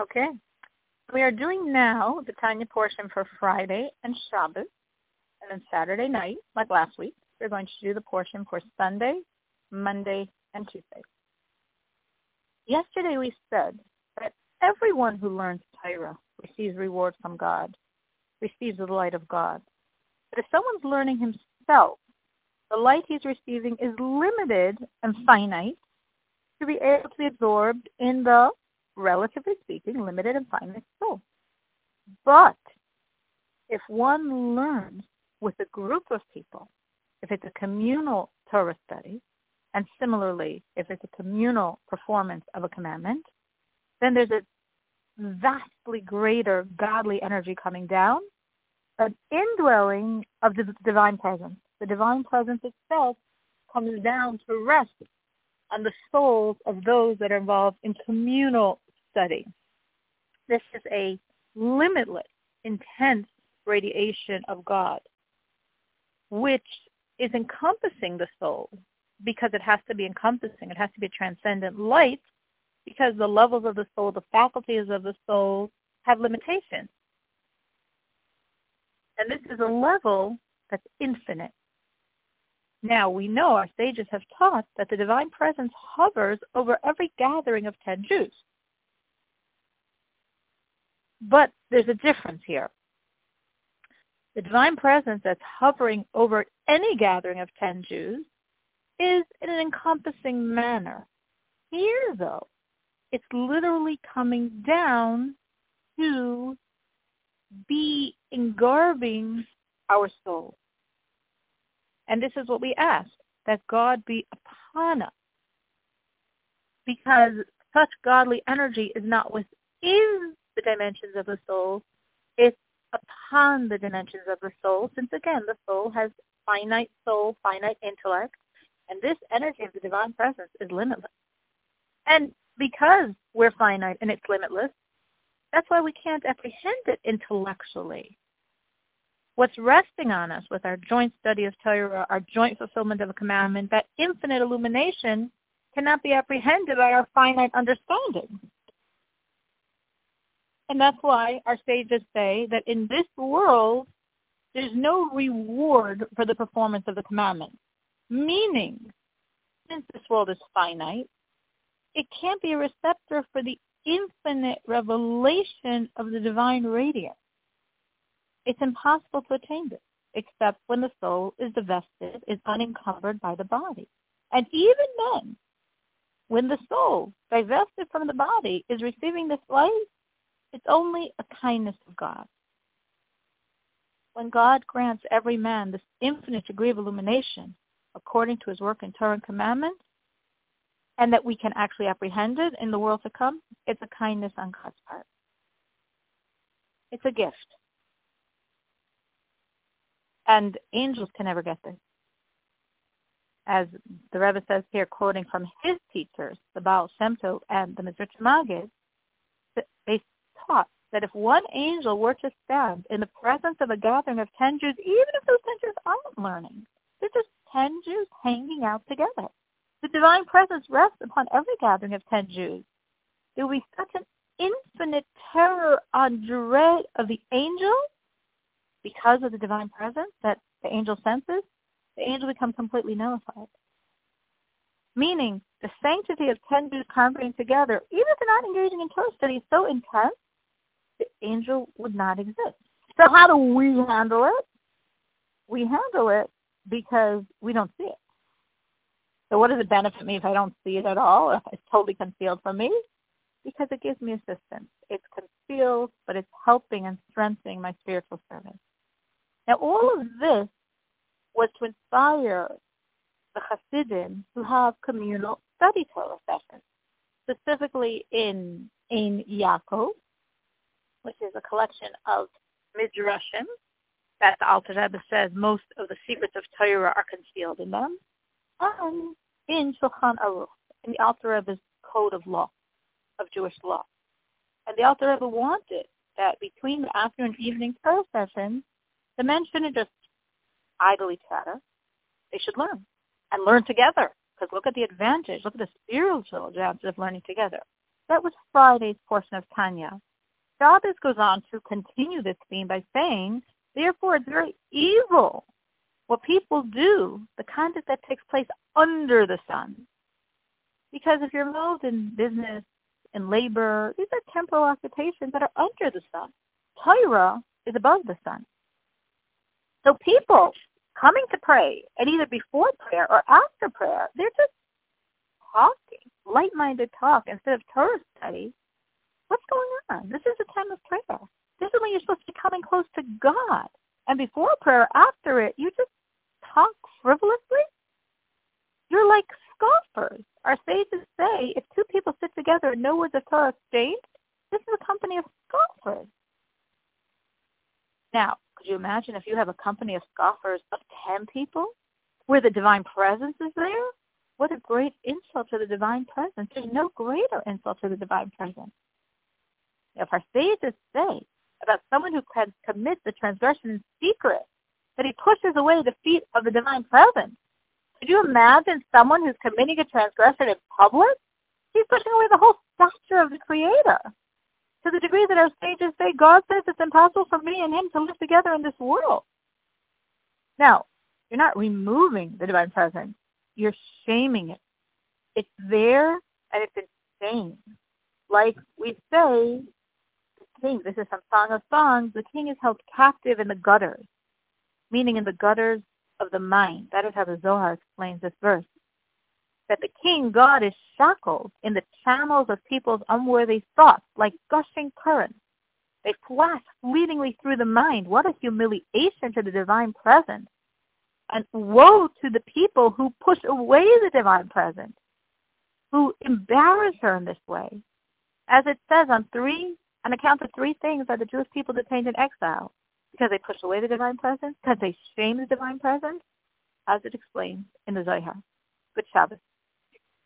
Okay. We are doing now the Tanya portion for Friday and Shabbos, and then Saturday night, like last week, we're going to do the portion for Sunday, Monday, and Tuesday. Yesterday we said that everyone who learns Torah receives reward from God, receives the light of God. But if someone's learning himself, the light he's receiving is limited and finite to be able to be absorbed in the, relatively speaking, limited and finite soul. But if one learns with a group of people, if it's a communal Torah study, and similarly, if it's a communal performance of a commandment, then there's a vastly greater godly energy coming down, an indwelling of the divine presence. The divine presence itself comes down to rest on the souls of those that are involved in communal study. This is a limitless, intense radiation of God, which is encompassing the soul because it has to be encompassing. It has to be a transcendent light because the levels of the soul, the faculties of the soul have limitations. And this is a level that's infinite. Now, we know our sages have taught that the divine presence hovers over every gathering of 10 Jews. But there's a difference here. The divine presence that's hovering over any gathering of 10 Jews is in an encompassing manner. Here, though, it's literally coming down to be engarbing our soul. And this is what we ask, that God be upon us. Because such godly energy is not within dimensions of the soul, it's upon the dimensions of the soul, since again, the soul has finite soul, finite intellect, and this energy of the divine presence is limitless. And because we're finite and it's limitless, that's why we can't apprehend it intellectually what's resting on us with our joint study of Torah, our joint fulfillment of a commandment, that infinite illumination cannot be apprehended by our finite understanding. And that's why our sages say that in this world, there's no reward for the performance of the commandments. Meaning, since this world is finite, it can't be a receptor for the infinite revelation of the divine radiance. It's impossible to attain this, except when the soul is divested, is unencumbered by the body. And even then, when the soul, divested from the body, is receiving this light, it's only a kindness of God. When God grants every man this infinite degree of illumination according to his work in Torah and commandments, and that we can actually apprehend it in the world to come, it's a kindness on God's part. It's a gift. And angels can never get this. As the Rebbe says here, quoting from his teachers, the Baal Shem Tov and the Mezritch Maggid, they taught that if one angel were to stand in the presence of a gathering of ten Jews, even if those ten Jews aren't learning, they're just ten Jews hanging out together. The divine presence rests upon every gathering of ten Jews. There will be such an infinite terror on dread of the angel because of the divine presence that the angel senses, the angel becomes completely nullified. Meaning, the sanctity of ten Jews congregating together, even if they're not engaging in Torah study, is so intense, the angel would not exist. So how do we handle it? We handle it because we don't see it. So what does it benefit me if I don't see it at all, if it's totally concealed from me? Because it gives me assistance. It's concealed, but it's helping and strengthening my spiritual service. Now, all of this was to inspire the Hasidim to have communal study Torah sessions, specifically in Ein Yaakov, which is a collection of midrashim that the Alter Rebbe says most of the secrets of Torah are concealed in them, and in Shulchan Aruch, in the Alter Rebbe's code of law, of Jewish law. And the Alter Rebbe wanted that between the afternoon and evening Torah sessions, the men shouldn't just idly chatter. They should learn and learn together. Because look at the advantage. Look at the spiritual advantage of learning together. That was Friday's portion of Tanya. Shabbos goes on to continue this theme by saying, therefore it's very evil what people do, the conduct that takes place under the sun. Because if you're involved in business and labor, these are temporal occupations that are under the sun. Torah is above the sun. So people coming to pray, and either before prayer or after prayer, they're just talking, light-minded talk instead of Torah study. What's going on? This is a time of prayer. This is when you're supposed to be coming close to God. And before prayer, after it, you just talk frivolously? You're like scoffers. Our sages say if two people sit together and no words of Torah exchanged, this is a company of scoffers. Now, could you imagine if you have a company of scoffers of 10 people where the divine presence is there? What a great insult to the divine presence. There's no greater insult to the divine presence. If our sages say about someone who commits the transgression in secret, that he pushes away the feet of the divine presence, could you imagine someone who's committing a transgression in public? He's pushing away the whole stature of the Creator. To the degree that our sages say, God says it's impossible for me and him to live together in this world. Now, you're not removing the divine presence. You're shaming it. It's there and it's insane. Like we say, king, this is from Song of Songs, the king is held captive in the gutters, meaning in the gutters of the mind. That is how the Zohar explains this verse. That the king God is shackled in the channels of people's unworthy thoughts like gushing currents. They flash fleetingly through the mind. What a humiliation to the divine presence. And woe to the people who push away the divine presence, who embarrass her in this way. As it says on three, on account of three things are the Jewish people detained in exile because they push away the divine presence, because they shame the divine presence, as it explains in the Zohar. Good Shabbos.